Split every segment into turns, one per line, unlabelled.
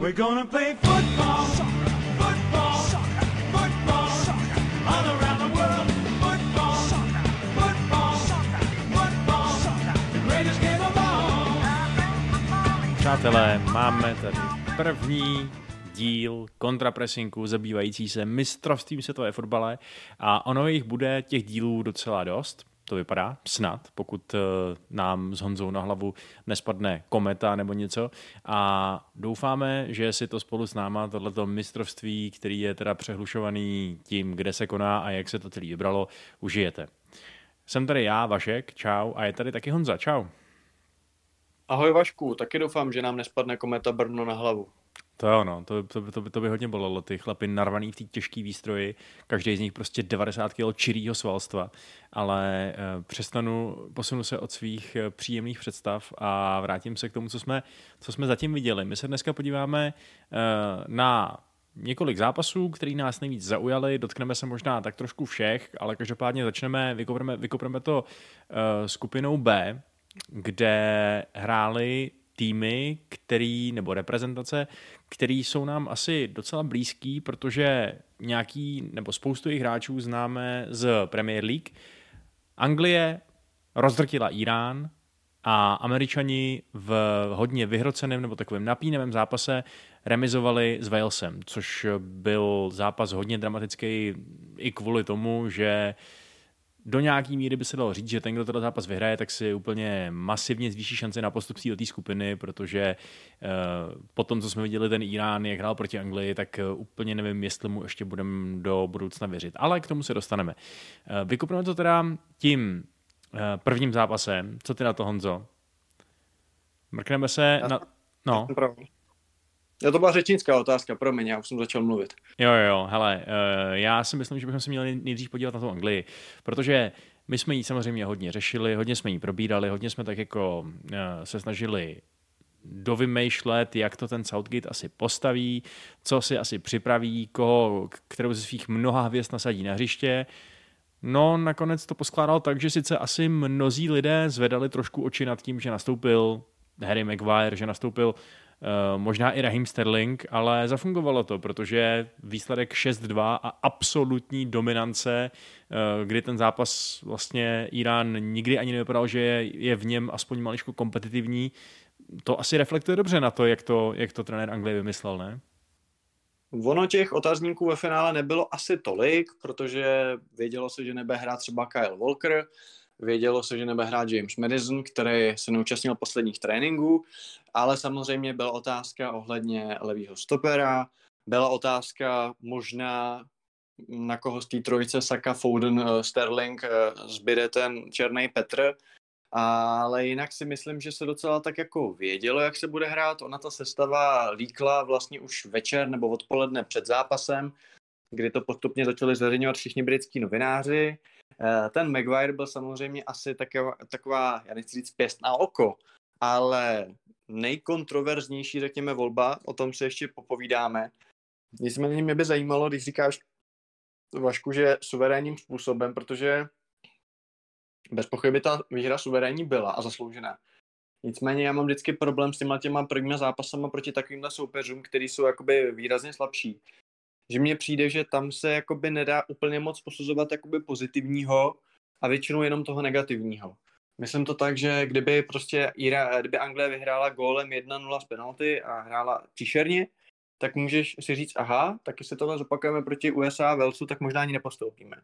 We're gonna play football.
Přátelé, máme tady první díl kontrapresinku zabývající se mistrovstvím světové fotbale a ono jich bude těch dílů docela dost. To vypadá snad, pokud eh, nám s Honzou na hlavu nespadne kometa nebo něco. A doufáme, že si to spolu s náma, tohleto mistrovství, který je teda přehlušovaný tím, kde se koná a jak se to celý vybralo, užijete. Jsem tady já, Vašek, čau, a je tady taky Honza, čau.
Ahoj Vašku, taky doufám, že nám nespadne kometa Brno na hlavu.
To je ono, to, to, to, by, to by hodně bolelo, ty chlapy narvaný v té těžké výstroji, každý z nich prostě 90 kg čirýho svalstva, ale uh, přestanu, posunu se od svých uh, příjemných představ a vrátím se k tomu, co jsme, co jsme zatím viděli. My se dneska podíváme uh, na několik zápasů, který nás nejvíc zaujaly, dotkneme se možná tak trošku všech, ale každopádně začneme, vykopneme, vykopneme to skupinou B, kde hráli týmy, který, nebo reprezentace, který jsou nám asi docela blízký, protože nějaký, nebo spoustu jejich hráčů známe z Premier League. Anglie rozdrtila Irán a američani v hodně vyhroceném nebo takovém napínavém zápase remizovali s Walesem, což byl zápas hodně dramatický i kvůli tomu, že uh, do nějaký míry by se dalo říct, že ten, kdo ten zápas vyhraje, tak si úplně masivně zvýší šance na postup do té skupiny, protože uh, po tom, co jsme viděli ten Irán, jak hrál proti Anglii, tak uh, úplně nevím, jestli mu ještě budeme do budoucna věřit. Ale k tomu se dostaneme. Uh, vykupneme to teda tím uh, prvním zápasem. Co ty na to, Honzo? Mrkneme se na... No.
Jo, to byla řečnická otázka, promiň, já už jsem začal mluvit.
Jo, jo, hele, uh, já si myslím, že bychom se měli nejdřív podívat na tu Anglii, protože my jsme ji samozřejmě hodně řešili, hodně jsme ji probírali, hodně jsme tak jako uh, se snažili dovymýšlet, jak to ten Southgate asi postaví, co si asi připraví, koho, kterou ze svých mnoha hvězd nasadí na hřiště. No, nakonec to poskládal tak, že sice asi mnozí lidé zvedali trošku oči nad tím, že nastoupil Harry Maguire, že nastoupil Eh, možná i Raheem Sterling, ale zafungovalo to, protože výsledek 6-2 a absolutní dominance, eh, kdy ten zápas vlastně Irán nikdy ani nevypadal, že je v něm aspoň maličko kompetitivní, to asi reflektuje dobře na to, jak to, jak to trenér Anglie vymyslel, ne?
Ono těch otazníků ve finále nebylo asi tolik, protože vědělo se, že nebude hrát třeba Kyle Walker, Vědělo se, že nebude hrát James Madison, který se neúčastnil posledních tréninků, ale samozřejmě byla otázka ohledně levýho stopera, byla otázka možná na koho z té trojice Saka, Foden, eh, Sterling eh, zbyde ten černý Petr, ale jinak si myslím, že se docela tak jako vědělo, jak se bude hrát. Ona ta sestava líkla vlastně už večer nebo odpoledne před zápasem, kdy to postupně začali zveřejňovat všichni britský novináři. Eh, ten Maguire byl samozřejmě asi taková, taková já nechci říct pěst na oko, ale nejkontroverznější, řekněme, volba, o tom se ještě popovídáme. Nicméně mě by zajímalo, když říkáš, Vašku, že suverénním způsobem, protože bez pochyby ta výhra suverénní byla a zasloužená. Nicméně já mám vždycky problém s těma těma prvníma zápasama proti takovýmhle soupeřům, který jsou jakoby výrazně slabší že mně přijde, že tam se jakoby nedá úplně moc posuzovat jakoby pozitivního a většinou jenom toho negativního. Myslím to tak, že kdyby prostě Ira, kdyby Anglie vyhrála gólem 1-0 z penalty a hrála příšerně, tak můžeš si říct, aha, tak jestli tohle zopakujeme proti USA a Velsu, tak možná ani nepostoupíme.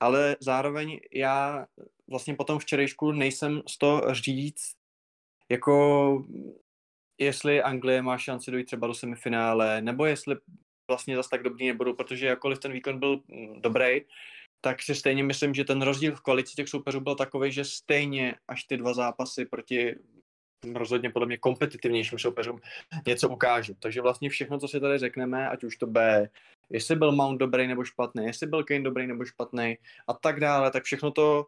Ale zároveň já vlastně po tom včerejšku nejsem z toho říct, jako jestli Anglie má šanci dojít třeba do semifinále, nebo jestli vlastně zase tak dobrý nebudou, protože jakkoliv ten výkon byl mm, dobrý, tak si stejně myslím, že ten rozdíl v kvalitě těch soupeřů byl takový, že stejně až ty dva zápasy proti rozhodně podle mě kompetitivnějším soupeřům něco ukážu. Takže vlastně všechno, co si tady řekneme, ať už to B, jestli byl Mount dobrý nebo špatný, jestli byl Kane dobrý nebo špatný a tak dále, tak všechno to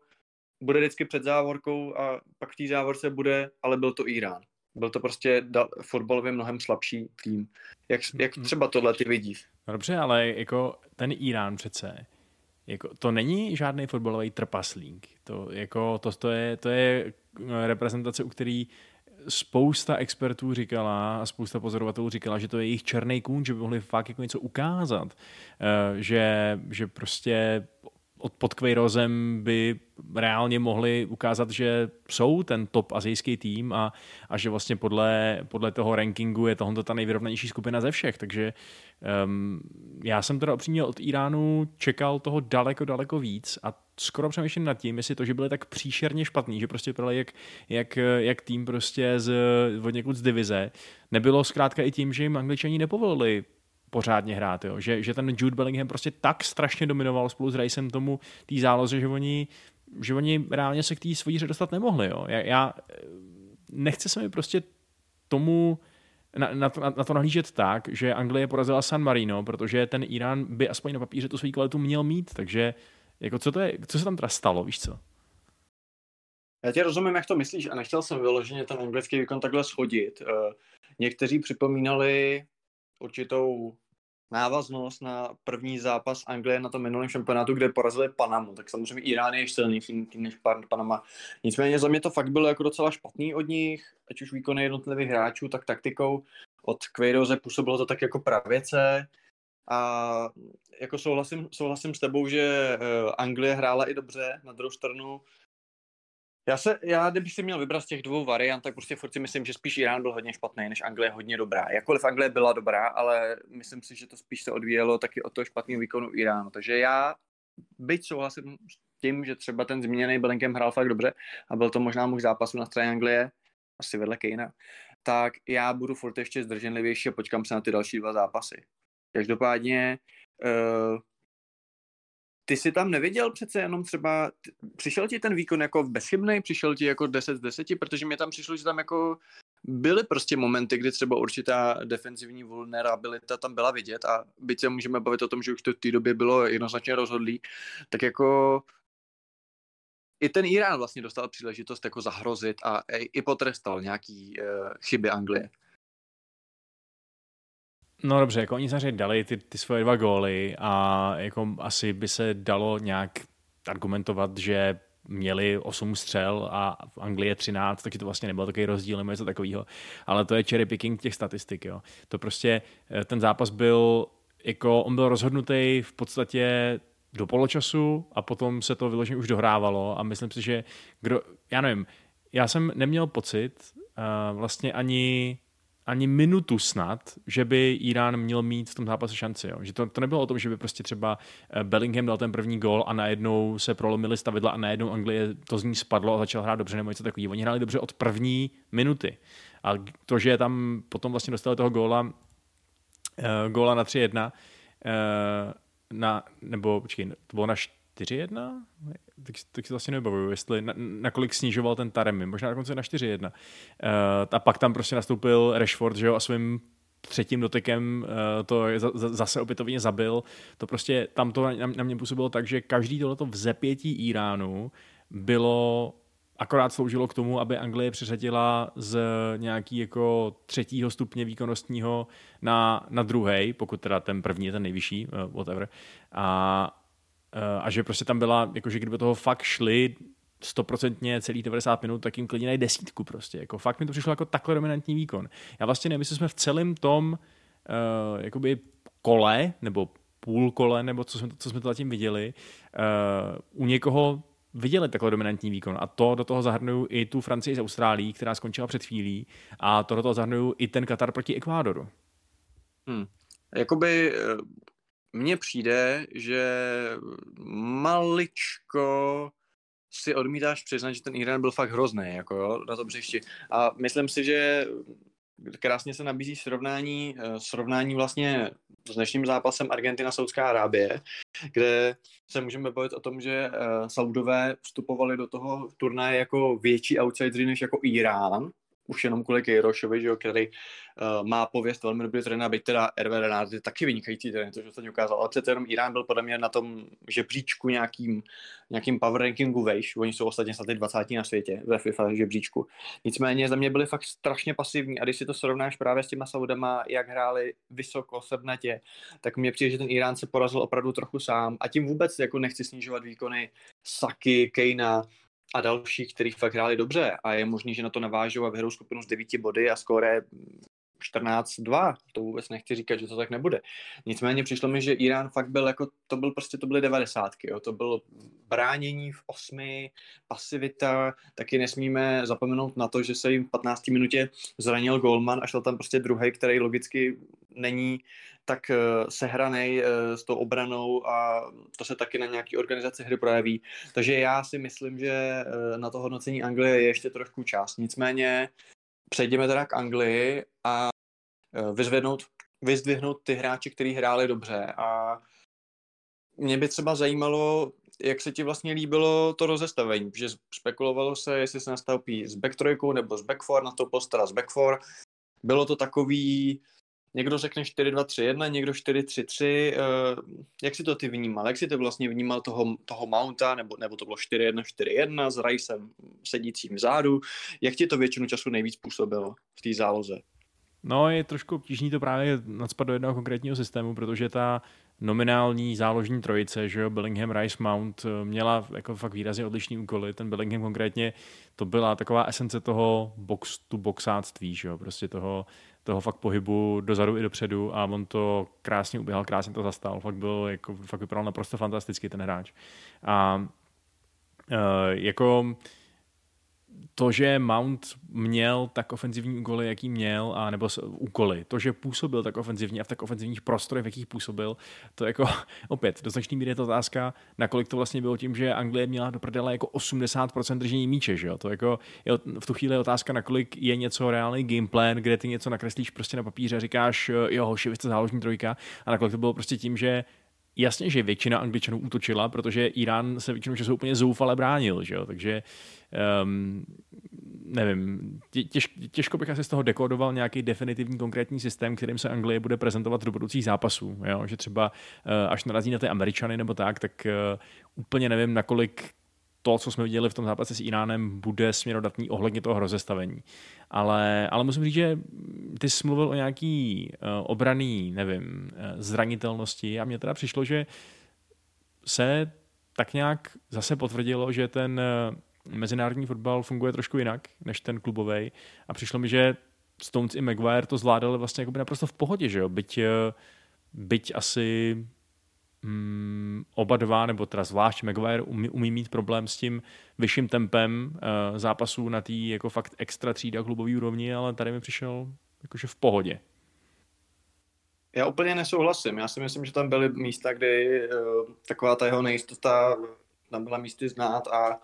bude vždycky před závorkou a pak v té závorce bude, ale byl to Irán. Byl to prostě da- fotbalově mnohem slabší tým. Jak, jak mhm. třeba tohle ty vidíš?
No dobře, ale jako ten Irán přece, jako, to není žádný fotbalový trpaslík. To, jako, to, to, je, to je reprezentace, u který spousta expertů říkala a spousta pozorovatelů říkala, že to je jejich černý kůň, že by mohli fakt jako něco ukázat, uh, že, že prostě pod Queirozem by reálně mohli ukázat, že jsou ten top azijský tým a, a že vlastně podle, podle toho rankingu je tohle ta nejvyrovnanější skupina ze všech. Takže um, já jsem teda opřímně od Iránu čekal toho daleko, daleko víc a skoro přemýšlím nad tím, jestli to, že byli tak příšerně špatný, že prostě byli jak, jak, jak tým prostě z, od někud z divize, nebylo zkrátka i tím, že jim angličani nepovolili pořádně hrát, jo? Že, že ten Jude Bellingham prostě tak strašně dominoval spolu s Racem tomu té záloze, že oni, že oni reálně se k té svojí hře dostat nemohli. Jo? Já, já nechce se mi prostě tomu na, na, to, na to nahlížet tak, že Anglie porazila San Marino, protože ten Irán by aspoň na papíře tu svou kvalitu měl mít, takže jako co, to je, co se tam teda stalo, víš co?
Já tě rozumím, jak to myslíš a nechtěl jsem vyloženě ten anglický výkon takhle schodit. Eh, někteří připomínali určitou návaznost na první zápas Anglie na tom minulém šampionátu, kde porazili Panamu, tak samozřejmě Irán je ještě silnější než Panama. Nicméně za mě to fakt bylo jako docela špatný od nich, ať už výkony jednotlivých hráčů, tak taktikou. Od Queiroze působilo to tak jako pravěce a jako souhlasím, souhlasím s tebou, že eh, Anglie hrála i dobře, na druhou stranu já, se, já kdybych si měl vybrat z těch dvou variant, tak prostě furt si myslím, že spíš Irán byl hodně špatný, než Anglie hodně dobrá. Jakkoliv Anglie byla dobrá, ale myslím si, že to spíš se odvíjelo taky od toho špatného výkonu Iránu. Takže já, byť souhlasím s tím, že třeba ten zmíněný Bellingham hrál fakt dobře a byl to možná můj zápasu na straně Anglie, asi vedle Kejna, tak já budu furt ještě zdrženlivější a počkám se na ty další dva zápasy. Každopádně uh, ty jsi tam neviděl přece jenom třeba, přišel ti ten výkon jako bezchybný, přišel ti jako 10 z 10, protože mi tam přišlo, že tam jako byly prostě momenty, kdy třeba určitá defenzivní vulnerabilita tam byla vidět a byť se můžeme bavit o tom, že už to v té době bylo jednoznačně rozhodlý, tak jako i ten Irán vlastně dostal příležitost jako zahrozit a i potrestal nějaký uh, chyby Anglie.
No dobře, jako oni samozřejmě dali ty, ty svoje dva góly a jako asi by se dalo nějak argumentovat, že měli 8 střel a v Anglii 13, taky to vlastně nebylo takový rozdíl nebo něco takového. Ale to je cherry picking těch statistik. Jo. To prostě, eh, ten zápas byl, jako on byl rozhodnutý v podstatě do poločasu a potom se to vyloženě už dohrávalo a myslím si, že kdo, já nevím, já jsem neměl pocit uh, vlastně ani ani minutu snad, že by Irán měl mít v tom zápase šanci. Jo. Že to, to nebylo o tom, že by prostě třeba eh, Bellingham dal ten první gol a najednou se prolomili stavidla a najednou Anglie to z ní spadlo a začal hrát dobře nebo něco takového. Oni hráli dobře od první minuty. A to, že tam potom vlastně dostali toho góla, uh, góla na 3-1, uh, eh, na, nebo počkej, to bylo na 4-1? Tak, tak si vlastně nebavuju, jestli na, nakolik snižoval ten Taremi, možná dokonce na 4-1. Uh, eh, a pak tam prostě nastoupil Rashford, že jo, a svým třetím dotekem uh, to zase opětovně zabil. To prostě tam to na, na mě působilo tak, že každý tohleto vzepětí Iránu bylo akorát sloužilo k tomu, aby Anglie přeřadila z nějaký jako třetího stupně výkonnostního na, na druhý, pokud teda ten první je ten nejvyšší, uh, whatever. A Eh, a že prostě tam byla, jakože kdyby toho fakt šli stoprocentně celý 90 minut, tak jim klidně desítku prostě. Jako fakt mi to přišlo jako takhle dominantní výkon. Já vlastně nevím, jestli jsme v celém tom uh, jakoby kole, nebo půl kole, nebo co jsme, co jsme to zatím viděli, uh, u někoho viděli takhle dominantní výkon. A to do toho zahrnuju i tu Francii z Austrálií, která skončila před chvílí. A to do toho zahrnuju i ten Katar proti Ekvádoru.
Hmm. Jakoby mně přijde, že maličko si odmítáš přiznat, že ten Irán byl fakt hrozný jako jo, na tom břišti. A myslím si, že krásně se nabízí srovnání, eh, srovnání vlastně s dnešním zápasem Argentina-Saudská Arábie, kde se můžeme bavit o tom, že eh, Saudové vstupovali do toho turnaje jako větší outsidery než jako Irán, už jenom kvůli Kejrošovi, že jo, který uh, má pověst velmi dobrý trenér, byť teda Hervé Renard je taky vynikající trenér, že to ukázal, ale přece jenom Irán byl podle mě na tom žebříčku nějakým, nějakým power rankingu vejš, oni jsou ostatně snad 20. na světě ve FIFA žebříčku. Nicméně za mě byli fakt strašně pasivní a když si to srovnáš právě s těma Saudama, jak hráli vysoko, sednatě, tak mně přijde, že ten Irán se porazil opravdu trochu sám a tím vůbec jako nechci snižovat výkony Saky, Kejna, a další, kteří fakt hráli dobře. A je možný, že na to navážou a vyhrou skupinu z devíti body a skóre 14-2, to vůbec nechci říkat, že to tak nebude. Nicméně přišlo mi, že Irán fakt byl jako, to byl prostě, to byly devadesátky, to bylo bránění v osmi, pasivita, taky nesmíme zapomenout na to, že se jim v 15 minutě zranil Goldman a šel tam prostě druhý, který logicky není tak uh, sehranej uh, s tou obranou a to se taky na nějaký organizaci hry projeví. Takže já si myslím, že uh, na to hodnocení Anglie je ještě trošku čas. Nicméně přejdeme teda k Anglii a vyzvednout, vyzdvihnout ty hráči, kteří hráli dobře a mě by třeba zajímalo, jak se ti vlastně líbilo to rozestavení, že spekulovalo se, jestli se nastoupí s back nebo s back four, se teda s back four. Bylo to takový, někdo řekne 4-2-3-1, někdo 4-3-3. Jak si to ty vnímal? Jak si to vlastně vnímal toho, toho Mounta, nebo, nebo to bylo 4-1-4-1 s Ricem sedícím vzadu? Jak ti to většinu času nejvíc působilo v té záloze?
No, je trošku obtížný to právě nadspat do jednoho konkrétního systému, protože ta nominální záložní trojice, že jo, Bellingham, Rice, Mount, eh, měla jako fakt výrazně odlišný úkoly. Ten Bellingham konkrétně, to byla taková esence toho box to boxáctví, že jo, prostě toho, toho fakt pohybu dozadu i dopředu a on to krásně uběhal, krásně to zastal, fakt byl, jako, fakt vypadal naprosto fantasticky ten hráč. A uh, jako to, že Mount měl tak ofenzivní úkoly, jaký měl, a nebo úkoly, to, že působil tak ofenzivně a v tak ofenzivních prostorech, v jakých působil, to jako opět do značné míry je to otázka, nakolik to vlastně bylo tím, že Anglie měla do prdele jako 80% držení míče, že jo? To jako je v tu chvíli otázka, nakolik je něco reálný gameplan, kde ty něco nakreslíš prostě na papíře říkáš, jo, hoši, vy jste záložní trojka, a nakolik to bylo prostě tím, že jasně, že většina Angličanů útočila, protože Irán se většinou času úplně zoufale bránil, že jo? takže um, nevím, těž, těžko bych asi z toho dekodoval nějaký definitivní konkrétní systém, kterým se Anglie bude prezentovat do budoucích zápasů. Jo? Že třeba uh, až narazí na ty Američany nebo tak, tak uh, úplně nevím, nakolik to, co jsme viděli v tom zápase s Iránem, bude směrodatný ohledně toho rozestavení. Ale, ale musím říct, že ty jsi mluvil o nějaký uh, obraný, nevím, uh, zranitelnosti a mně teda přišlo, že se tak nějak zase potvrdilo, že ten uh, mezinárodní fotbal funguje trošku jinak než ten klubový a přišlo mi, že Stones i Maguire to zvládali vlastně naprosto v pohodě, že jo? Byť, byť asi mm, oba dva, nebo teda zvlášť Maguire umí, umí mít problém s tím vyšším tempem uh, zápasů na té jako fakt extra třída klubový úrovni, ale tady mi přišel jakože v pohodě.
Já úplně nesouhlasím. Já si myslím, že tam byly místa, kdy uh, taková ta jeho nejistota tam byla místy znát a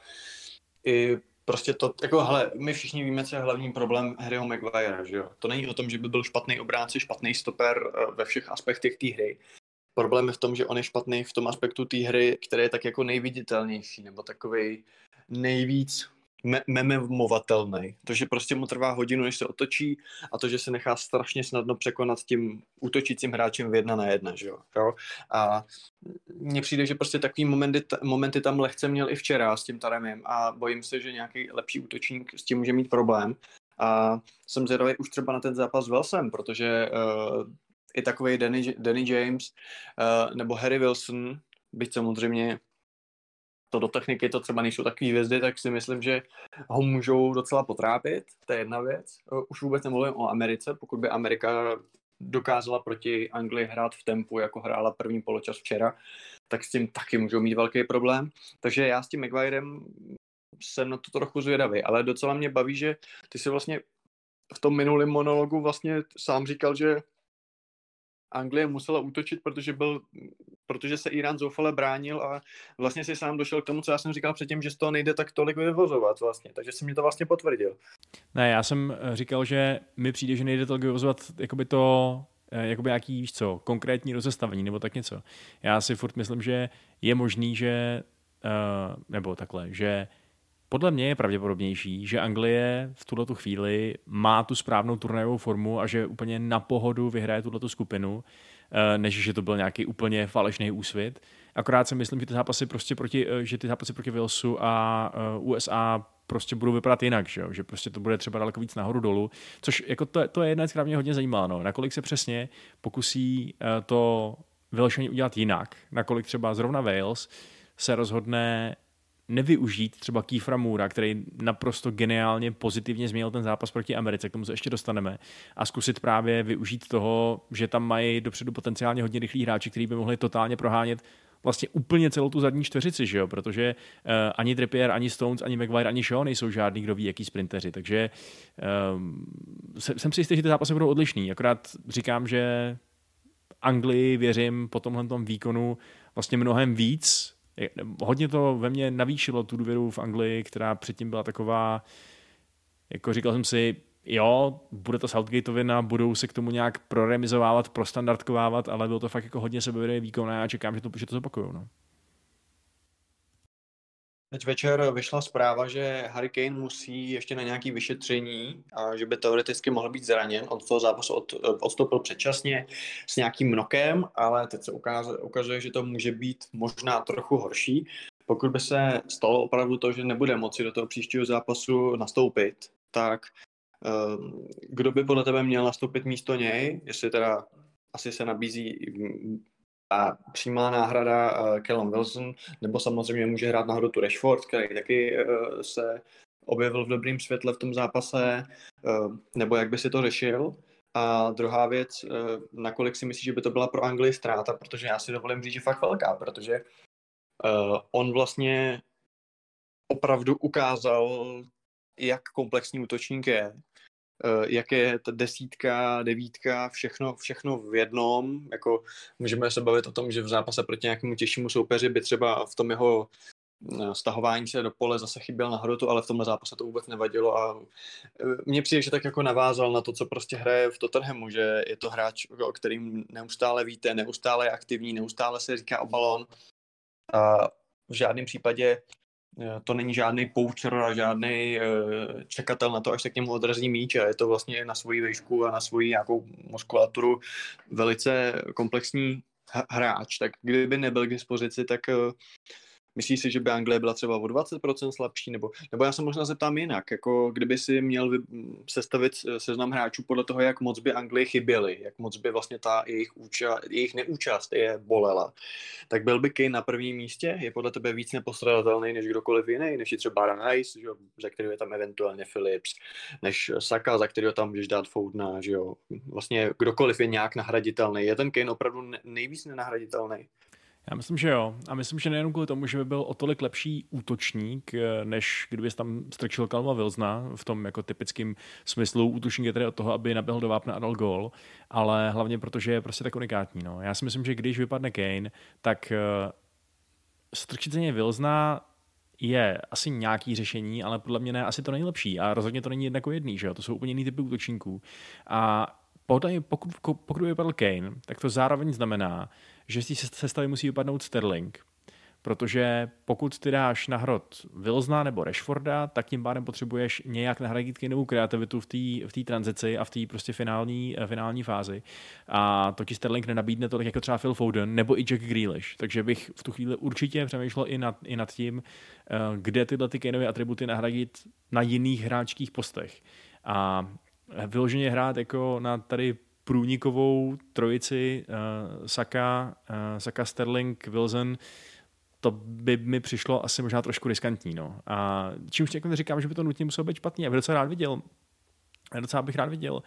i prostě to, jako hele, my všichni víme, co je hlavní problém Harryho Maguire, že jo. To není o tom, že by byl špatný obránce, špatný stoper uh, ve všech aspektech té hry, problém je v tom, že on je špatný v tom aspektu té hry, který je tak jako nejviditelnější, nebo takový nejvíc me- memovatelný. To, že prostě mu trvá hodinu, než se otočí a to, že se nechá strašně snadno překonat tím útočícím hráčem v jedna na jedna, že jo? jo? A mně přijde, že prostě takový momenty, momenty tam lehce měl i včera s tím Taremem a bojím se, že nějaký lepší útočník s tím může mít problém. A jsem zvědavý už třeba na ten zápas s Velsem, protože uh, i takový Danny, Danny James uh, nebo Harry Wilson, byť samozřejmě to do techniky to třeba nejsou takové hvězdy, tak si myslím, že ho můžou docela potrápit, to je jedna věc. Uh, už vůbec nemluvím o Americe, pokud by Amerika dokázala proti Anglii hrát v tempu, jako hrála první poločas včera, tak s tím taky můžou mít velký problém. Takže já s tím Maguirem jsem na to trochu zvědavý, ale docela mě baví, že ty si vlastně v tom minulém monologu vlastně sám říkal, že Anglie musela útočit, protože, byl, protože se Irán zoufale bránil a vlastně si sám došel k tomu, co já jsem říkal předtím, že z toho nejde tak tolik vyvozovat vlastně, takže si mě to vlastně potvrdil.
Ne, já jsem eh, říkal, že mi přijde, že nejde tolik vyvozovat jakoby to, eh, jakoby nějaký, víš co, konkrétní rozestavení nebo tak něco. Já si furt myslím, že je možný, že, uh, nebo takhle, že podle mě je pravděpodobnější, že Anglie v tuto tu chvíli má tu správnou turnajovou formu a že úplně na pohodu vyhraje tuto skupinu, eh, než že to byl nějaký úplně falešný úsvit. Akorát si myslím, že ty zápasy prostě proti, eh, že ty zápasy proti Walesu a eh, USA prostě budou vypadat jinak, že, že prostě to bude třeba daleko víc nahoru dolů, což jako to, to je jedna věc, která mě hodně zajímá, no. nakolik se přesně pokusí to vyložení udělat jinak, nakolik třeba zrovna Wales se rozhodne nevyužít třeba Kýfra Moora, který naprosto geniálně pozitivně změnil ten zápas proti Americe, k tomu se ještě dostaneme, a zkusit právě využít toho, že tam mají dopředu potenciálně hodně rychlí hráči, kteří by mohli totálně prohánět vlastně úplně celou tu zadní čtveřici, že jo? protože uh, ani Trippier, ani Stones, ani McGuire, ani Shaw nejsou žádný, kdo ví, jaký sprinteři, takže um, jsem si jistý, že ty zápasy budou odlišný, akorát říkám, že Anglii věřím po tomhle výkonu vlastně mnohem víc, hodně to ve mně navýšilo tu důvěru v Anglii, která předtím byla taková, jako říkal jsem si, jo, bude to Southgateovina, budou se k tomu nějak proremizovávat, prostandardkovávat, ale bylo to fakt jako hodně sebevědomý výkon a já čekám, že to, že to zopakujou. No.
Teď večer vyšla zpráva, že Harry Kane musí ještě na nějaké vyšetření a že by teoreticky mohl být zraněn. Od toho zápasu od, odstoupil předčasně s nějakým nokem, ale teď se ukazuje, ukazuje, že to může být možná trochu horší. Pokud by se stalo opravdu to, že nebude moci do toho příštího zápasu nastoupit, tak Ehm, kdo by podle tebe měl nastoupit místo něj, jestli teda asi se nabízí a přímá náhrada uh, Callum Wilson, nebo samozřejmě může hrát náhodou tu Rashford, který taky uh, se objevil v dobrém světle v tom zápase, uh, nebo jak by si to řešil. A druhá věc, uh, nakolik si myslíš, že by to byla pro Anglii ztráta, protože já si dovolím říct, že fakt velká, protože uh, on vlastně opravdu ukázal, jak komplexní útočník je jak je ta desítka, devítka, všechno, všechno v jednom. Jako můžeme se bavit o tom, že v zápase proti nějakému těžšímu soupeři by třeba v tom jeho eh, stahování se do pole zase chyběl na hrotu, ale v tomhle zápase to vůbec nevadilo a eh, mně přijde, že tak jako navázal na to, co prostě hraje v Tottenhamu, že je to hráč, o kterým neustále víte, neustále je aktivní, neustále se říká o balón a v žádném případě Eh, to není žádný poucher a žádný eh, čekatel na to, až se k němu odrazí míč a je to vlastně na svoji výšku a na svoji nějakou muskulaturu velice komplexní hráč, tak kdyby nebyl k dispozici, tak eh, Myslíš si, že by Anglie byla třeba o 20% slabší? Nebo, nebo já se možná zeptám jinak, jako kdyby si měl sestavit eh, seznam hráčů podle toho, jak moc by Anglii chyběli, jak moc by vlastně ta jejich, úča, jejich neúčast je bolela, tak byl by Kane na prvním místě? Je podle tebe víc nepostradatelný než kdokoliv jiný, než je třeba Rice, že za který je tam eventuálně Phillips, než Saka, za kterého tam můžeš dát Foudna, že jo. Vlastně kdokoliv je nějak nahraditelný. Je ten Kane opravdu nejvíc nenahraditelný?
Já myslím, že jo. A myslím, že nejenom kvůli tomu, že by byl o tolik lepší útočník, eh, než kdyby tam strčil Kalma Vilzna v tom jako typickém smyslu. Útočník je tedy od toho, aby naběhl do vápna a dal gol, ale hlavně protože je prostě tak unikátní. No. Já si myslím, že když vypadne Kane, tak uh, strčit něj Vilzna je asi nějaký řešení, ale podle mě ne asi to nejlepší. A rozhodně to není jednako jedný, že jo? To jsou úplně jiný typy útočníků. A pokud, pokud, pokud by vypadl Kane, tak to zároveň znamená, že z té sestavy musí vypadnout Sterling, protože pokud ty dáš na hrot Wilsona nebo Rashforda, tak tím pádem potřebuješ nějak nahradit novou kreativitu v té v tranzici a v té prostě finální, eh, finální fázi. A to ti Sterling nenabídne tolik jako třeba Phil Foden nebo i Jack Grealish. Takže bych v tu chvíli určitě přemýšlel i nad, i nad tím, eh, kde tyhle ty Kaneové atributy nahradit na jiných hráčských postech. A vyloženě hrát jako na tady průnikovou trojici uh, Saka, uh, Saka Sterling, Wilson, to by mi přišlo asi možná trošku riskantní. No. A čímž jako říkám, že by to nutně muselo být špatný. Já bych docela rád viděl, já docela bych rád viděl, uh,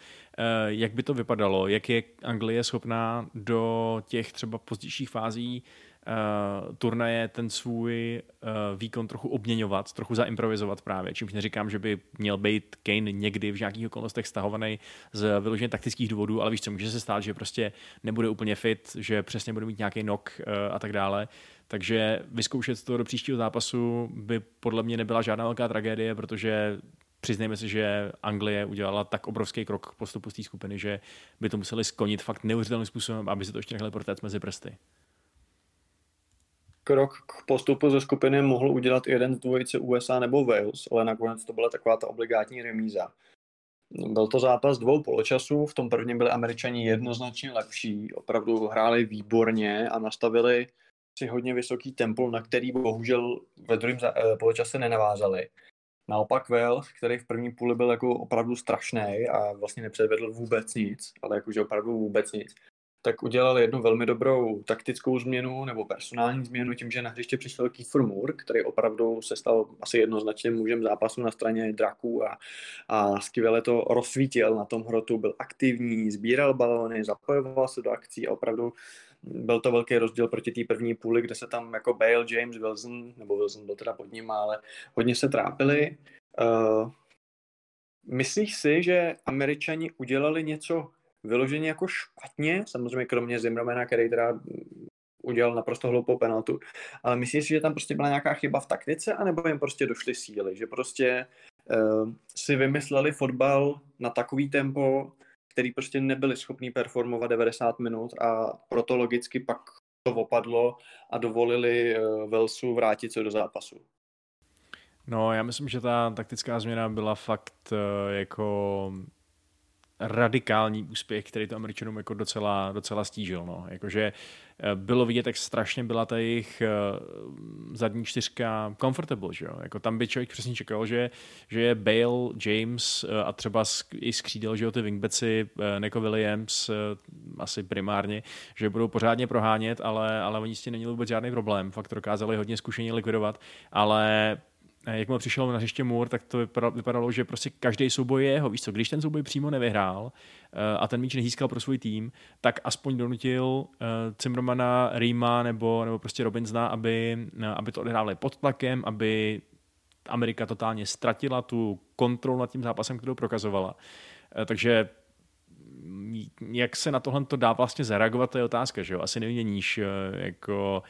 jak by to vypadalo, jak je Anglie schopná do těch třeba pozdějších fází uh, turnaje ten svůj uh, výkon trochu obměňovat, trochu zaimprovizovat právě, čímž neříkám, že by měl být Kane někdy v nějakých okolnostech stahovaný z vyloženě taktických důvodů, ale víš co, může se stát, že prostě nebude úplně fit, že přesně bude mít nějaký nok uh, a tak dále. Takže vyzkoušet to do příštího zápasu by podle mě nebyla žádná velká tragédie, protože přiznejme si, že Anglie udělala tak obrovský krok k postupu z té skupiny, že by to museli skonit fakt neuvěřitelným způsobem, aby se to ještě nechali protéct mezi prsty
krok k postupu ze skupiny mohl udělat jeden z dvojice USA nebo Wales, ale nakonec to byla taková ta obligátní remíza. Byl to zápas dvou poločasů, v tom prvním byli američani jednoznačně lepší, opravdu hráli výborně a nastavili si hodně vysoký tempo, na který bohužel ve druhém eh, poločase nenavázali. Naopak Wales, který v první půli byl jako opravdu strašný a vlastně nepředvedl vůbec nic, ale jakože opravdu vůbec nic, tak udělali jednu velmi dobrou taktickou změnu nebo personální změnu tím, že na hřiště přišel Kiefer Moore, který opravdu se stal asi jednoznačným mužem zápasu na straně draků a, a skvěle to rozsvítil na tom hrotu, byl aktivní, sbíral balony, zapojoval se do akcí a opravdu byl to velký rozdíl proti té první půli, kde se tam jako Bale, James, Wilson, nebo Wilson byl teda pod ním, ale hodně se trápili. Uh, myslíš si, že američani udělali něco vyloženě jako špatně, samozřejmě kromě Zimmermana, který teda udělal naprosto hloupou penaltu, ale myslíš si, že tam prostě byla nějaká chyba v taktice, anebo jim prostě došly síly, že prostě uh, si vymysleli fotbal na takový tempo, který prostě nebyli schopní performovat 90 minut a proto logicky pak to opadlo a dovolili uh, Velsu vrátit se do zápasu.
No, já myslím, že ta taktická změna byla fakt uh, jako radikální úspěch, který to Američanům jako docela, docela stížil. No. Jakože eh, bylo vidět, jak strašně byla ta jejich eh, zadní čtyřka comfortable. Že jo? Jako tam by člověk přesně čekal, že, že je Bale, James eh, a třeba i skřídel, že jo, ty wingbacki, Neko Williams asi primárně, že budou pořádně prohánět, ale, ale oni s tím neměli vůbec žádný problém. Fakt dokázali hodně zkušeně likvidovat, ale jakmile přišel na hřiště Moore, tak to vypadalo, že prostě každý souboj je jeho. Víš co, když ten souboj přímo nevyhrál eh, a ten míč nezískal pro svůj tým, tak aspoň donutil eh, Zimmermana, Rýma nebo, nebo prostě Robinsona, aby, eh, aby to odehrávali pod tlakem, aby Amerika totálně ztratila tu kontrolu nad tím zápasem, kterou prokazovala. Takže jak se na tohle to dá vlastně zareagovat, to je otázka, že jo? Asi nevyměníš jako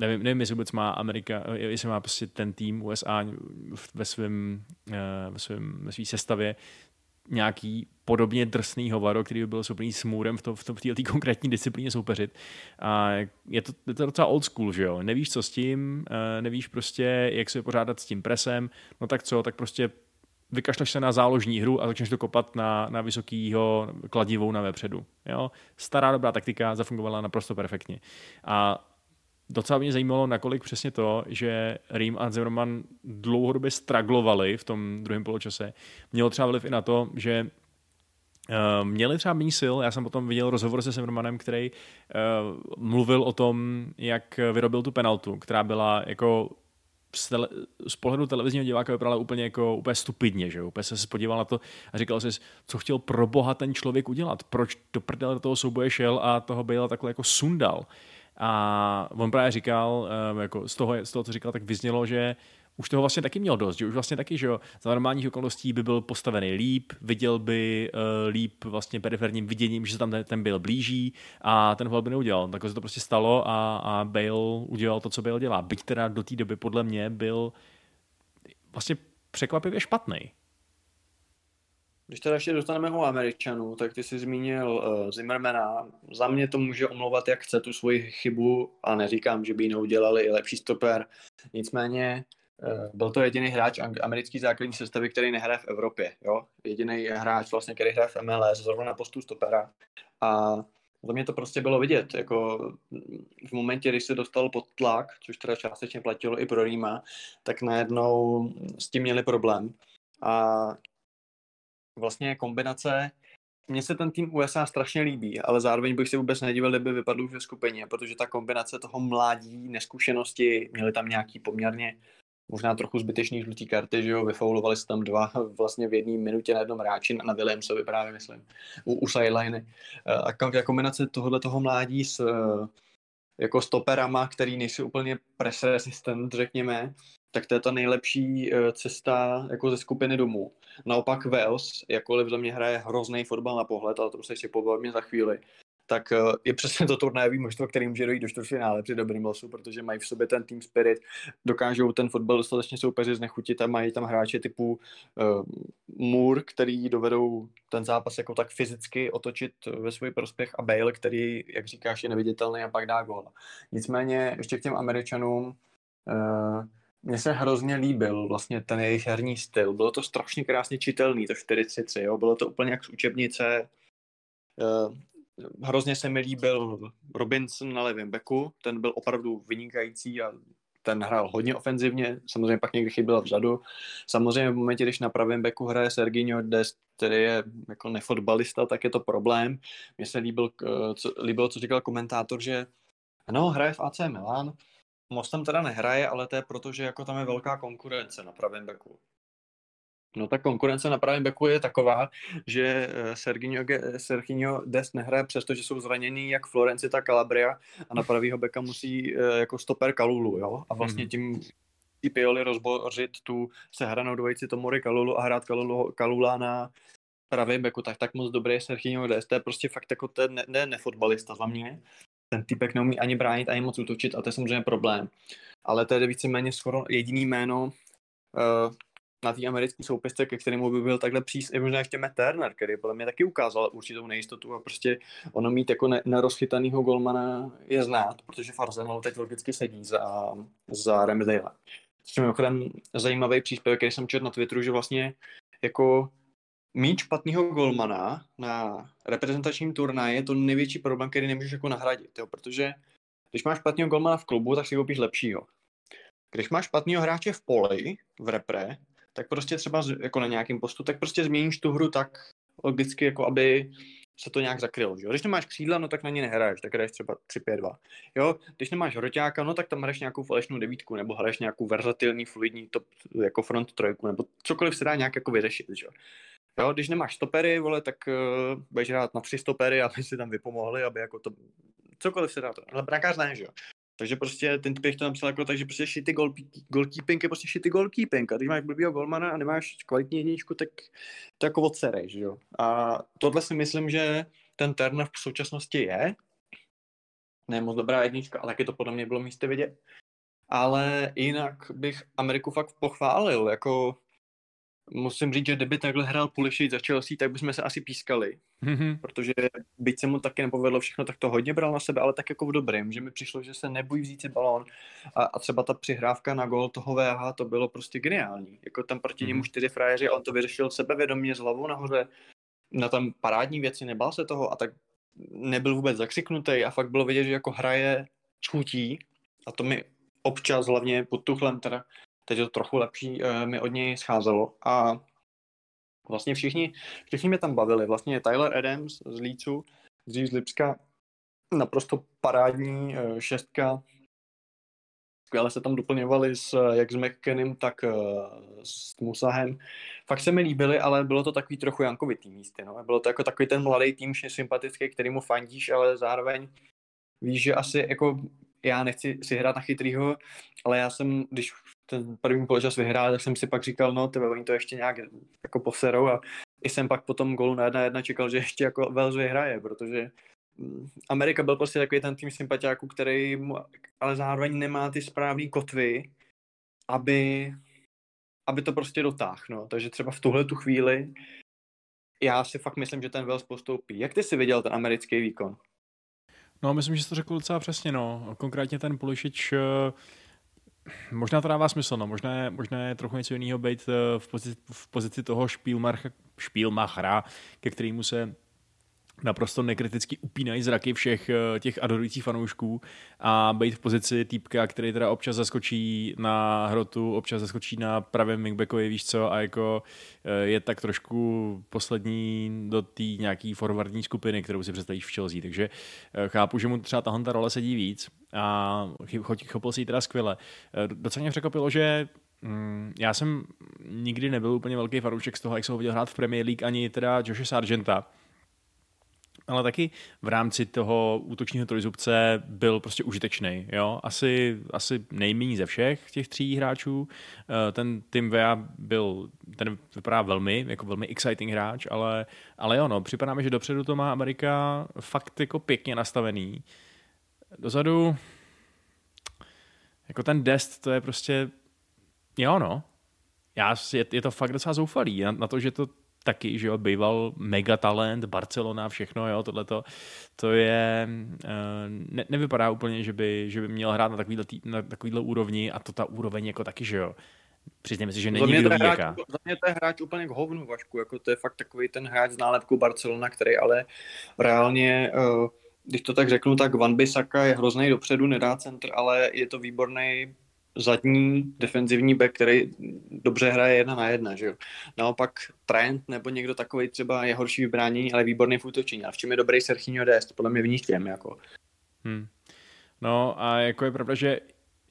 nevím, nevím, jestli vůbec má Amerika, jestli má prostě ten tým USA ve svém eh, ve svém, ve svým sestavě nějaký podobně drsný hovaro, který by byl schopný s Můrem v, to, v, to, v této konkrétní disciplíně soupeřit. A je to, je to docela old school, že jo? Nevíš, co s tím, eh, nevíš prostě, jak se vypořádat s tím presem, no tak co, tak prostě vykašleš se na záložní hru a začneš to kopat na, na vysokýho kladivou na vepředu. Jo? Stará dobrá taktika zafungovala naprosto perfektně. A docela mě zajímalo, nakolik přesně to, že Rým a Zimmerman dlouhodobě straglovali v tom druhém poločase, mělo třeba vliv i na to, že Uh, měli třeba méně sil, já jsem potom viděl rozhovor se Zimmermanem, který uh, mluvil o tom, jak vyrobil tu penaltu, která byla jako z, tele, z pohledu televizního diváka vypadala úplně jako úplně stupidně, že úplně se podíval na to a říkal si, co chtěl pro boha ten člověk udělat, proč do prdele toho souboje šel a toho byla takhle jako sundal. A on právě říkal, eh, jako z toho, z toho, co říkal, tak vyznělo, že už toho vlastně taky měl dost, že už vlastně taky, že jo, za normálních okolností by byl postavený líp, viděl by uh, líp vlastně periferním viděním, že se tam ten, ten Bale blíží a ten hol by neudělal. Tak se to prostě stalo a, a Bale udělal to, co Bale dělá. Byť teda do té doby podle mě byl vlastně překvapivě špatný.
Když teda ještě dostaneme o Američanů, tak ty jsi zmínil uh, Zimmermana. Za mě to může omlouvat, jak chce tu svoji chybu a neříkám, že by ji neudělali i lepší stoper. Nicméně uh, byl to jediný hráč americký základní sestavy, který nehraje v Evropě. Jo? Jediný hráč, vlastně, který hraje v MLS, zrovna na postu stopera. A za mě to prostě bylo vidět. Jako v momentě, když se dostal pod tlak, což teda částečně platilo i pro Rýma, tak najednou s tím měli problém. A vlastně kombinace mně se ten tým USA strašně líbí, ale zároveň bych si vůbec nedivil, kdyby vypadl už ve skupině, protože ta kombinace toho mládí, neskušenosti, měli tam nějaký poměrně možná trochu zbytečný žlutý karty, že jo, vyfoulovali se tam dva vlastně v jedné minutě na jednom hráči, na Williamsovi právě myslím, u, u sideliny. A kombinace tohohle toho mládí s jako stoperama, který nejsou úplně press resistant, řekněme, tak to je ta nejlepší eh, cesta jako ze skupiny domů. Naopak Wales, jakkoliv za mě hraje hrozný fotbal na pohled, ale to se ještě pobavíme za chvíli, tak eh, je přesně to turnajový možstvo, který může dojít do čtvrtfinále při dobrým losu, protože mají v sobě ten team spirit, dokážou ten fotbal dostatečně soupeři znechutit a mají tam hráče typu uh, Moore, který dovedou ten zápas jako tak fyzicky otočit ve svůj prospěch a Bale, který, jak říkáš, je neviditelný a pak dá gól. Nicméně ještě k těm Američanům uh, mně se hrozně líbil vlastně ten jejich herní styl. Bylo to strašně krásně čitelný, to 43, jo? bylo to úplně jak z učebnice. Uh, hrozně se mi líbil Robinson na levém beku, ten byl opravdu vynikající a ten hrál hodně ofenzivně, samozřejmě pak někdy chyběl vzadu. Samozřejmě v momentě, když na pravém beku hraje Serginho Dest, který je jako nefotbalista, tak je to problém. Mně se líbil, eh, co, líbilo, co říkal komentátor, že no, hraje v AC Milan, Most tam teda nehraje, ale to je proto, že jako tam je velká konkurence na pravém beku. No ta konkurence na pravém beku je taková, že eh, Serginho, Serginho Dest nehraje přesto, že jsou zraněný jak Florenci, tak Calabria a na pravýho beka musí eh, jako stoper Kalulu, jo? A vlastně
Mhm.
tím i Pioli rozbořit tu sehranou dvojici Tomori Kalulu a hrát Kalulu, Kalula na pravém beku, tak tak moc dobrý je Serginho Dest. To je prostě fakt jako ten ne, ne, nefotbalista za mě. Ten typek neumí ani bránit, ani moc útočit a to je samozřejmě problém. Ale to je víceméně skoro jediný jméno uh, na té americké soupisce, ke kterému by byl takhle přís, i možná ještě Matt Turner, který podle mě taky ukázal určitou nejistotu a prostě ono mít jako ne, nerozchytanýho golmana je znát, protože Arsenalu teď logicky sedí za, za Ramsdale. Což je mimochodem zajímavý příspěvek, který jsem četl na Twitteru, že vlastně jako mít špatného golmana na reprezentačním turnaji je to největší problém, který nemůžeš jako nahradit, jo? protože když máš špatného golmana v klubu, tak si koupíš lepšího. Když máš špatného hráče v poli, v repre, tak prostě třeba jako na nějakém postu, tak prostě změníš tu hru tak logicky, jako aby se to nějak zakrylo. Že? Když nemáš křídla, no tak na ně nehraješ, tak hraješ třeba 3-5-2. Jo, když nemáš hroťáka, no tak tam hraješ nějakou falešnou devítku, nebo hraješ nějakou verzatilní, fluidní top, jako front trojku, nebo cokoliv se dá nějak jako vyřešit. Že? Jo? Když nemáš stopery, vole, tak uh, budeš hrát na tři stopery, aby si tam vypomohli, aby jako to, cokoliv se dá to. Ale brankář ne, že jo. Takže prostě ten typek to napsal jako tak, že prostě shitty goal, goalkeeping je prostě shitty goalkeeping. A když máš blbýho golmana a nemáš kvalitní jedničku, tak to jako odserej, že jo. A tohle si myslím, že ten Turner v současnosti je. Ne moc dobrá jednička, ale taky to podle mě bylo místě vidět. Ale jinak bych Ameriku fakt pochválil, jako musím říct, že kdyby takhle hrál Pulisic za Chelsea, tak bychom se asi pískali
Mhm.
protože byť se mu taky nepovedlo všechno, tak to hodně bral na sebe, ale tak jako v dobrým, že mi přišlo, že se nebojí vzít si balón a, a třeba ta přihrávka na gol toho VH, to bylo prostě geniální. Jako tam proti němu
Mhm.
čtyři frajeři a on to vyřešil sebevědomě s hlavou nahoře, na tam parádní věci, nebál se toho a tak nebyl vůbec zakřiknutý a fakt bylo vidět, že jako hraje s chutí a to mi občas, hlavně pod Tuchlem, teda teď je to trochu lepší, eh, mi od něj scházelo a vlastně všichni, všichni mě tam bavili. Vlastně Tyler Adams z Lícu, dřív z Lipska, naprosto parádní eh, šestka. Skvěle se tam doplňovali s, jak s McKennem, tak eh, s Musahem. Fakt se mi líbili, ale bylo to takový trochu jankovitý místy. No. Bylo to jako takový ten mladý tým, sympatický, který mu fandíš, ale zároveň víš, že asi jako já nechci si hrát na chytrýho, ale já jsem, když ten první poločas vyhrál, tak jsem si pak říkal, no tebe, oni to ještě nějak jako poserou a i jsem pak po tom golu na jedna jedna čekal, že ještě jako Wales vyhraje, protože mm, Amerika byl prostě takový ten tým sympatiáků, který mu, ale zároveň nemá ty správné kotvy, aby, aby to prostě dotáhl, no. Takže třeba v tuhle tu chvíli já si fakt myslím, že ten Wales postoupí. Jak ty si viděl ten americký výkon?
No, myslím, že jsi to řekl docela přesně, no. Konkrétně ten Pulišič, eh, možná to dává smysl, no. Možná, je- možná je trochu něco jiného být eh, v pozici, v pozici toho špílmach, špílmachra, ke kterému se naprosto nekriticky upínají zraky všech eh, těch adorujících fanoušků a být v pozici týpka, který teda občas zaskočí na hrotu, občas zaskočí na pravém wingbackovi, víš co, a jako eh, je tak trošku poslední do té nějaký forwardní skupiny, kterou si představíš v Chelsea, takže eh, chápu, že mu třeba tahle ta role sedí víc a chopil si ji teda skvěle. Docela mě překvapilo, že mm, já jsem nikdy nebyl úplně velký fanoušek z toho, jak jsem ho viděl hrát v Premier League, ani teda Joshe Sargenta, ale taky v rámci toho útočního trojzubce byl prostě užitečný. Jo? Asi, asi nejméně ze všech těch tří hráčů. Eh, Ten Tim Vea byl, ten vypadá velmi, jako velmi exciting hráč, ale, ale jo, no, připadá mi, že dopředu to má Amerika fakt jako pěkně nastavený. Dozadu jako ten dest, to je prostě jo, no. Já, je, je to fakt docela zoufalý na, na to, že to taky, že jo, býval megatalent, Barcelona, všechno, jo, tohleto, to je, eh, ne, nevypadá úplně, že by, že by měl hrát na takovýhle, tý, na takovýhle úrovni a to ta úroveň jako taky, že jo. Přizněme si, že není kdo ví,
hráč,
jaká.
za mě to je hráč úplně k hovnu, Vašku. Jako to je fakt takový ten hráč z nálepku Barcelona, který ale reálně, eh, když to tak řeknu, tak Van Bissaka je hrozný dopředu, nedá centr, ale je to výborný zadní defenzivní back, který dobře hraje jedna na jedna, že jo. Naopak Trent nebo někdo takový třeba je horší vybrání, ale výborný v útočení. A v čem je dobrý Serginho Dest? Podle mě v nich těm, jako.
Hmm. No a jako je pravda, že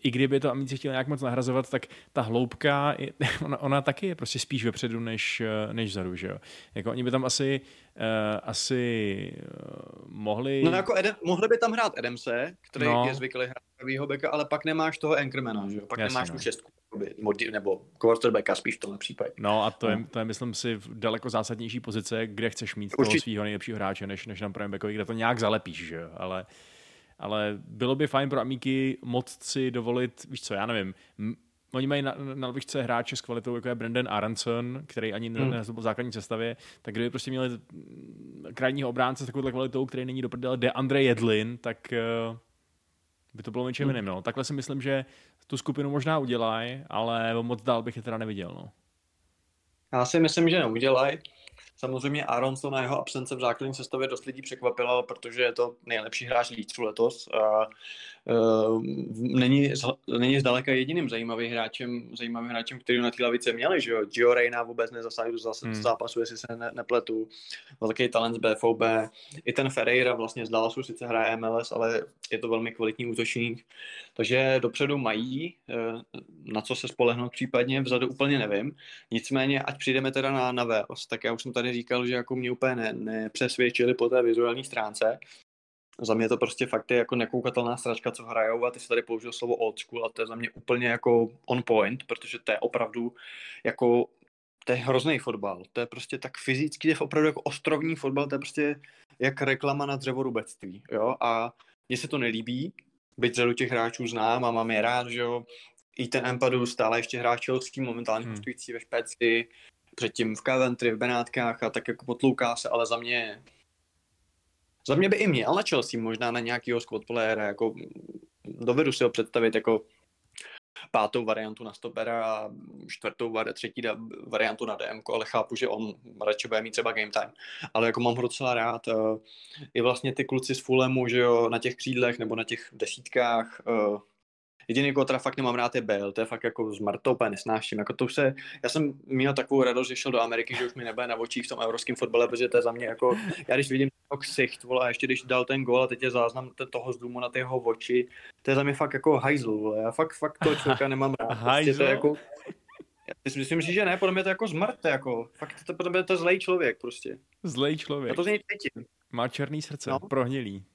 i kdyby to Amici chtěl nějak moc nahrazovat, tak ta hloubka, ona, ona taky je prostě spíš vepředu než, než vzadu, že jo. Jako oni by tam asi, uh, asi uh, mohli...
No jako Edem, mohli by tam hrát Edemse, který no. je zvyklý hrát pravýho beka, ale pak nemáš toho Anchormana, že jo. Pak Jasně, nemáš no. tu šestku, nebo quarterbacka spíš v tomhle případě.
No a to, no. je, to je, myslím si, v daleko zásadnější pozice, kde chceš mít Určitě. toho svého nejlepšího hráče, než, než na pravém backovi, kde to nějak zalepíš, že jo. Ale ale bylo by fajn pro Amíky moc si dovolit, víš co, já nevím, m- Oni mají na, na lovičce hráče s kvalitou, jako je Brandon Aronson, který ani hmm. nenastoupil v základní sestavě, tak kdyby prostě měli krajního obránce s takovou kvalitou, který není do prdele, de Andre Jedlin, tak uh, by to bylo něčem hmm. jiným. No. Takhle si myslím, že tu skupinu možná udělají, ale moc dál bych je teda neviděl. No.
Já si myslím, že neudělají. Samozřejmě Aronson a jeho absence v základní sestavě dost lidí překvapila, protože je to nejlepší hráč líců letos. A, uh, není, není zdaleka jediným zajímavým hráčem, zajímavým hráčem, který na té lavice měli, že jo? Gio Reyna vůbec nezasáhl do hmm. zápasu, jestli se ne, nepletu. Velký talent z BFOB. I ten Ferreira vlastně z Dallasu sice hraje MLS, ale je to velmi kvalitní útočník. Takže dopředu mají, eh, na co se spolehnout případně, vzadu úplně nevím. Nicméně, ať přijdeme teda na, na Wales, tak já už jsem tady říkal, že jako mě úplně ne, nepřesvědčili po té vizuální stránce. Za mě to prostě fakt je jako nekoukatelná stračka, co hrajou a ty jsi tady použil slovo old school a to je za mě úplně jako on point, protože to je opravdu jako to je hrozný fotbal. To je prostě tak fyzický, to je opravdu jako ostrovní fotbal, to je prostě jak reklama na dřevorubectví, jo, a mně se to nelíbí, byť řadu těch hráčů znám a mám je rád, že jo, i ten Empadu stále ještě hráč Chelsea, momentálně hmm. hostující ve Špeci, předtím v Coventry, v Benátkách a tak jako potlouká se, ale za mě za mě by i měl na Chelsea, možná na nějakýho squad playera, jako dovedu si ho představit jako pátou variantu na stopera a čtvrtou, třetí variantu na DM, ale chápu, že on radši bude mít třeba game time. Ale jako mám ho docela rád. Eh, I vlastně ty kluci z Fulemu, že jo, na těch křídlech nebo na těch desítkách, eh, Jediný, koho teda fakt nemám rád, je Bale, to je fakt jako z Martou úplně nesnáším. Jako to se, já jsem měl takovou radost, že šel do Ameriky, že už mi nebude na očích v tom evropském fotbale, protože to je za mě jako, já když vidím toho ksicht, vole, a ještě když dal ten gol a teď je záznam toho zdumu na ty jeho oči, to je za mě fakt jako hajzl, vole. já fakt, fakt toho člověka nemám rád. Prostě to je jako, já si myslím, že ne, podle mě to je jako zmrt, jako, fakt to, podle mě to je zlej člověk prostě.
Zlej člověk.
Já to z něj cítím.
Má černý srdce, no. prohnilý.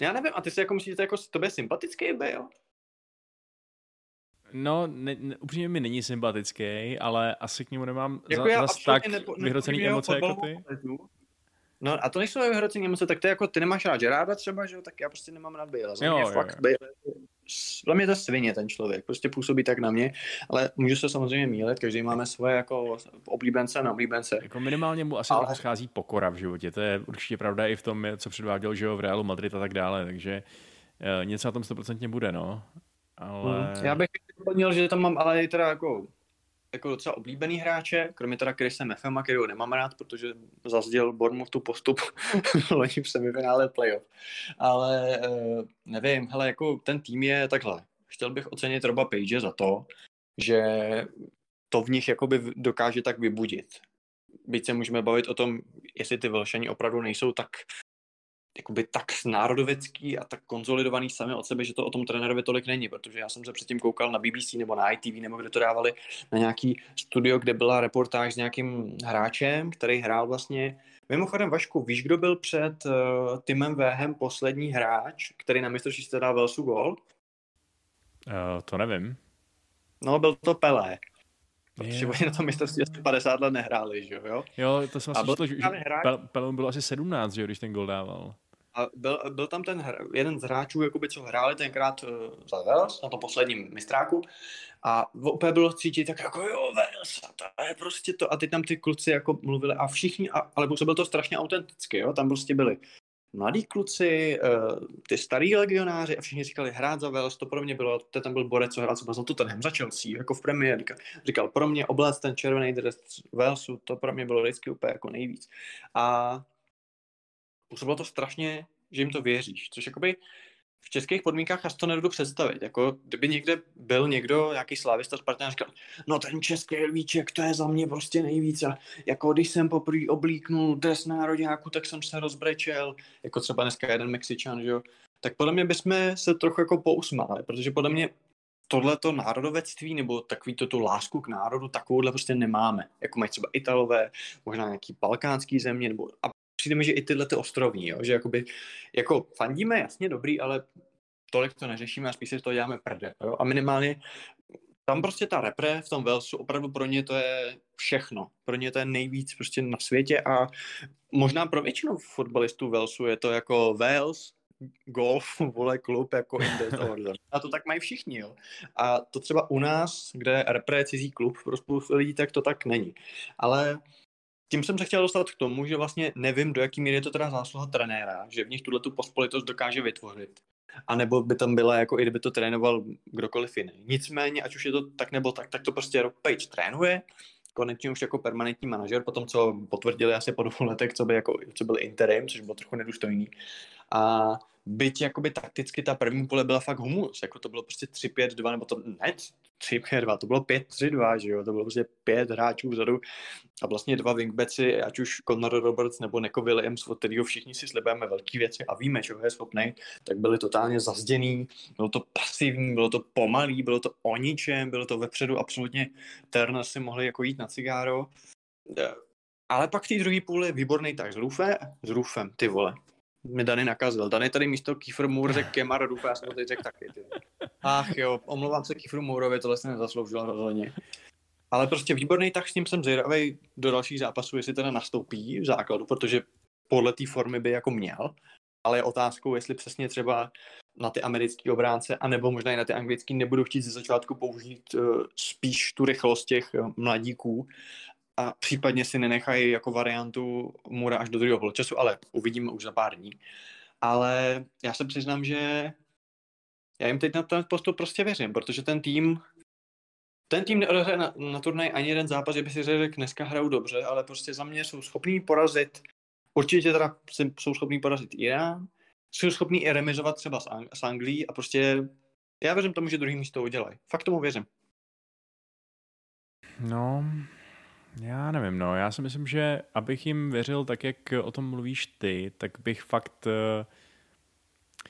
Já nevím, a ty si jako myslíš, že to jako tobě sympatický byl?
No, ne, ne, upřímně mi není sympatický, ale asi k němu nemám jako za, zas tak nepo, vyhrocený emoce jako ty.
No a to nejsou vyhrocený emoce, tak to je jako, ty nemáš rád Žeráda třeba, že jo, tak já prostě nemám rád Bale. Za mě jo, fakt jo. Bale, za mě to svině ten člověk, prostě působí tak na mě, ale můžu se samozřejmě mílit, každý máme svoje jako oblíbence a neoblíbence.
Jako minimálně mu asi ale... schází pokora v životě, to je určitě pravda i v tom, co předváděl, že jo, v Realu Madrid a tak dále, takže uh, něco na tom stoprocentně bude, no. Ale...
Hmm. Já bych doplnil, že tam mám ale i teda jako, jako docela oblíbený hráče, kromě teda Krise Mefema, kterého nemám rád, protože zazděl tu postup loni v semifinále playoff. Ale eh, nevím, hele, jako ten tým je takhle. Chtěl bych ocenit Roba Page za to, že to v nich jakoby dokáže tak vybudit. Byť se můžeme bavit o tom, jestli ty Velšani opravdu nejsou tak jakoby tak národovecký a tak konzolidovaný sami od sebe, že to o tom trenérovi tolik není, protože já jsem se předtím koukal na BBC nebo na ITV nebo kde to dávali na nějaký studio, kde byla reportáž s nějakým hráčem, který hrál vlastně Mimochodem, Vašku, víš, kdo byl před uh, Timem Véhem poslední hráč, který na mistrovství dal Velsu gol?
Uh, to nevím.
No, byl to Pelé. Protože oni na tom mistrovství asi 50 let nehráli, že jo?
Jo, to jsem asi četl, že Pelé bylo asi 17, že jo, když ten gol dával.
A byl, byl tam ten hra, jeden z hráčů, jakoby, co hráli tenkrát uh, za Wales, na tom posledním mistráku. A úplně bylo cítit tak jako jo, Wales, to je prostě to. A teď tam ty kluci jako mluvili a všichni, a, ale působilo to strašně autenticky, jo. Tam prostě byli mladí kluci, eh, ty starý legionáři a všichni říkali hrát za Wales, to pro mě bylo, to tam byl borec, co hrál třeba za Tottenham, za Chelsea, jako v Premier League. Říkal, pro mě oblast ten červený dres Walesu, to pro mě bylo vždycky úplně jako nejvíc. A působilo to strašně, že jim to věříš, což jakoby v českých podmínkách asi to nedodu představit. Jako, kdyby někde byl někdo, nějaký slávista Spartan, a říkal, no ten český lvíček, to je za mě prostě nejvíc. A jako když jsem poprvé oblíknul dres národňáku, tak jsem se rozbrečel, jako třeba dneska jeden Mexičan, že jo. Tak podle mě bychom se trochu jako pousmáli, protože podle mě tohleto národovectví nebo takový to tu lásku k národu, takovouhle prostě nemáme. Jako mají třeba Italové, možná nějaký balkánský země, nebo a přijde mi, že i tyhle ty ostrovní, jo? že jakoby, jako fandíme, jasně dobrý, ale tolik to neřešíme a spíš si to děláme prde. Jo? A minimálně tam prostě ta repre v tom Walesu, opravdu pro ně to je všechno. Pro ně to je nejvíc prostě na světě a možná pro většinu fotbalistů Walesu je to jako Wales, golf, vole, klub jako Order. A to tak mají všichni, jo. A to třeba u nás, kde repre je cizí klub pro spoustu lidí, tak to tak není. Ale tím jsem se chtěl dostat k tomu, že vlastně nevím, do jaký míry je to teda zásluha trenéra, že v nich tuhle tu pospolitost dokáže vytvořit. A nebo by tam byla, jako i kdyby to trénoval kdokoliv jiný. Nicméně, ať už je to tak nebo tak, tak to prostě Rob Page trénuje, konečně už jako permanentní manažer, potom co potvrdili asi po dvou letech, co by, jako, co byl interim, což bylo trochu nedůstojný. A byť jakoby takticky ta první pole byla fakt humus, jako to bylo prostě 3-5-2, nebo to ne 3-5-2, to bylo 5-3-2, že jo, to bylo prostě pět hráčů vzadu a vlastně dva wingbacki, ať už Conor Roberts nebo Neko Williams, od kterého všichni si slibujeme velké věci a víme, že je schopný, tak byli totálně zazděný, bylo to pasivní, bylo to pomalý, bylo to o ničem, bylo to vepředu absolutně Turner si mohli jako jít na cigáro. Ale pak v té druhé půli výborný tak s Rufem, s Rufem, ty vole mi Dany nakazil. Dany tady místo Kiefer Moore řekl Kemar Rufa, já jsem to teď řekl taky. Ty. Ach jo, omlouvám se Kieferu Mooreovi, tohle se nezasloužil rozhodně. Ale prostě výborný tak s ním jsem zvědavý do dalších zápasů, jestli teda nastoupí v základu, protože podle té formy by jako měl, ale je otázkou, jestli přesně třeba na ty americké obránce, anebo možná i na ty anglické nebudou chtít ze začátku použít uh, spíš tu rychlost těch uh, mladíků a případně si nenechají jako variantu Mura až do druhého poločasu, ale uvidíme už za pár dní. Ale já se přiznám, že já jim teď na ten postup prostě věřím, protože ten tým ten tým neodehraje na, na turnaj ani jeden zápas, že by si řekl, dneska hrajou dobře, ale prostě za mě jsou schopní porazit, určitě teda jsou schopní porazit Irán, jsou schopní i remizovat třeba s, Ang- s Anglií a prostě já věřím tomu, že druhý místo udělají. Fakt tomu věřím.
No, já nevím, no. Já si myslím, že abych jim věřil tak, jak o tom mluvíš ty, tak bych fakt... Uh,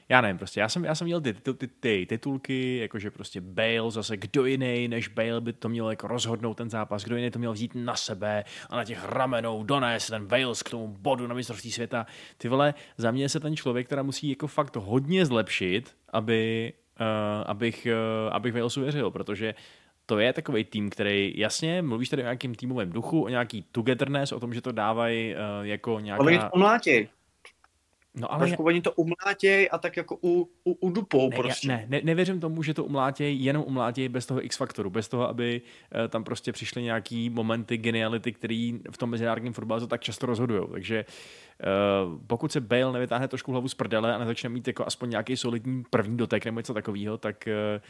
já nevím, prostě já jsem, já jsem měl ty, ty, ty, ty titulky, jakože prostě Bale, zase kdo jiný než Bale by to měl jako rozhodnout ten zápas, kdo jiný to měl vzít na sebe a na těch ramenou donést ten Wales k tomu bodu na mistrovství světa. Ty vole, za mě se ten člověk, která musí jako fakt hodně zlepšit, aby, uh, abych, uh, abych Walesu věřil, protože to je takový tým, který jasně, mluvíš tady o nějakým týmovém duchu, o nějaký togetherness, o tom, že to dávají uh, jako nějaká...
Ale oni to umlátěj.
No ale...
Trošku oni to umlátěj a tak jako u, u, udupou
ne,
prostě.
Ne, ne, nevěřím tomu, že to umlátějí, jenom umlátějí bez toho X-faktoru, bez toho, aby uh, tam prostě přišly nějaký momenty geniality, který v tom mezinárodním fotbale to tak často rozhodují. Takže uh, pokud se Bale nevytáhne trošku hlavu z prdele a nezačne mít jako aspoň nějaký solidní první dotek nebo něco takového, tak uh,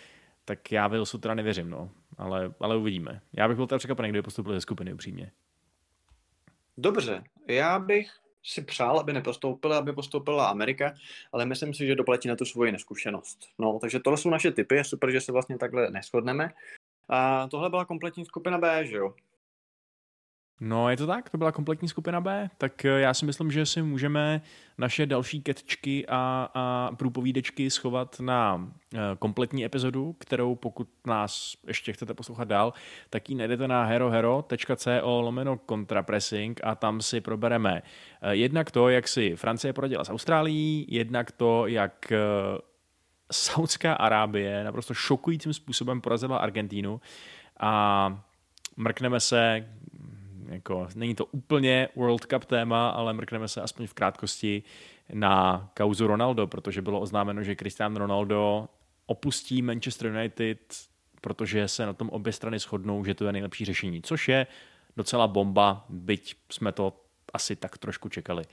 tak já Walesu teda nevěřím, no. Ale, ale uvidíme. Já bych byl teda překvapený, kdyby postoupil ze skupiny, upřímně.
Dobře, já bych si přál, aby nepostoupila, aby postoupila Amerika, ale myslím si, že doplatí na tu svoji neskušenost. No, takže tohle jsou naše typy, je super, že se vlastně takhle neschodneme. A tohle byla kompletní skupina B, že jo?
No, je to tak, to byla kompletní skupina B, tak eh, já si myslím, že si můžeme naše další ketčky a, a průpovídečky schovat na eh, kompletní epizodu, kterou pokud nás ještě chcete poslouchat dál, tak ji najdete na herohero.co lomeno contrapressing a tam si probereme eh, jednak to, jak si Francie poradila s Austrálií, jednak to, jak Saudská Arábie naprosto šokujícím způsobem porazila Argentínu a mrkneme se, jako, není to úplně World Cup téma, ale mrkneme se aspoň v krátkosti na kauzu Ronaldo, protože bylo oznámeno, že Cristiano Ronaldo opustí Manchester United, protože se na tom obě strany shodnou, že to je nejlepší řešení, což je docela bomba, byť jsme to asi tak trošku čekali.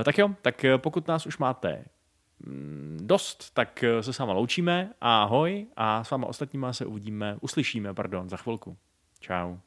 Eh, tak jo, tak pokud nás už máte mm, dost, tak eh, se s váma loučíme. Ahoj a s váma ostatníma se uvidíme, uslyšíme, pardon, za chvilku. Ciao.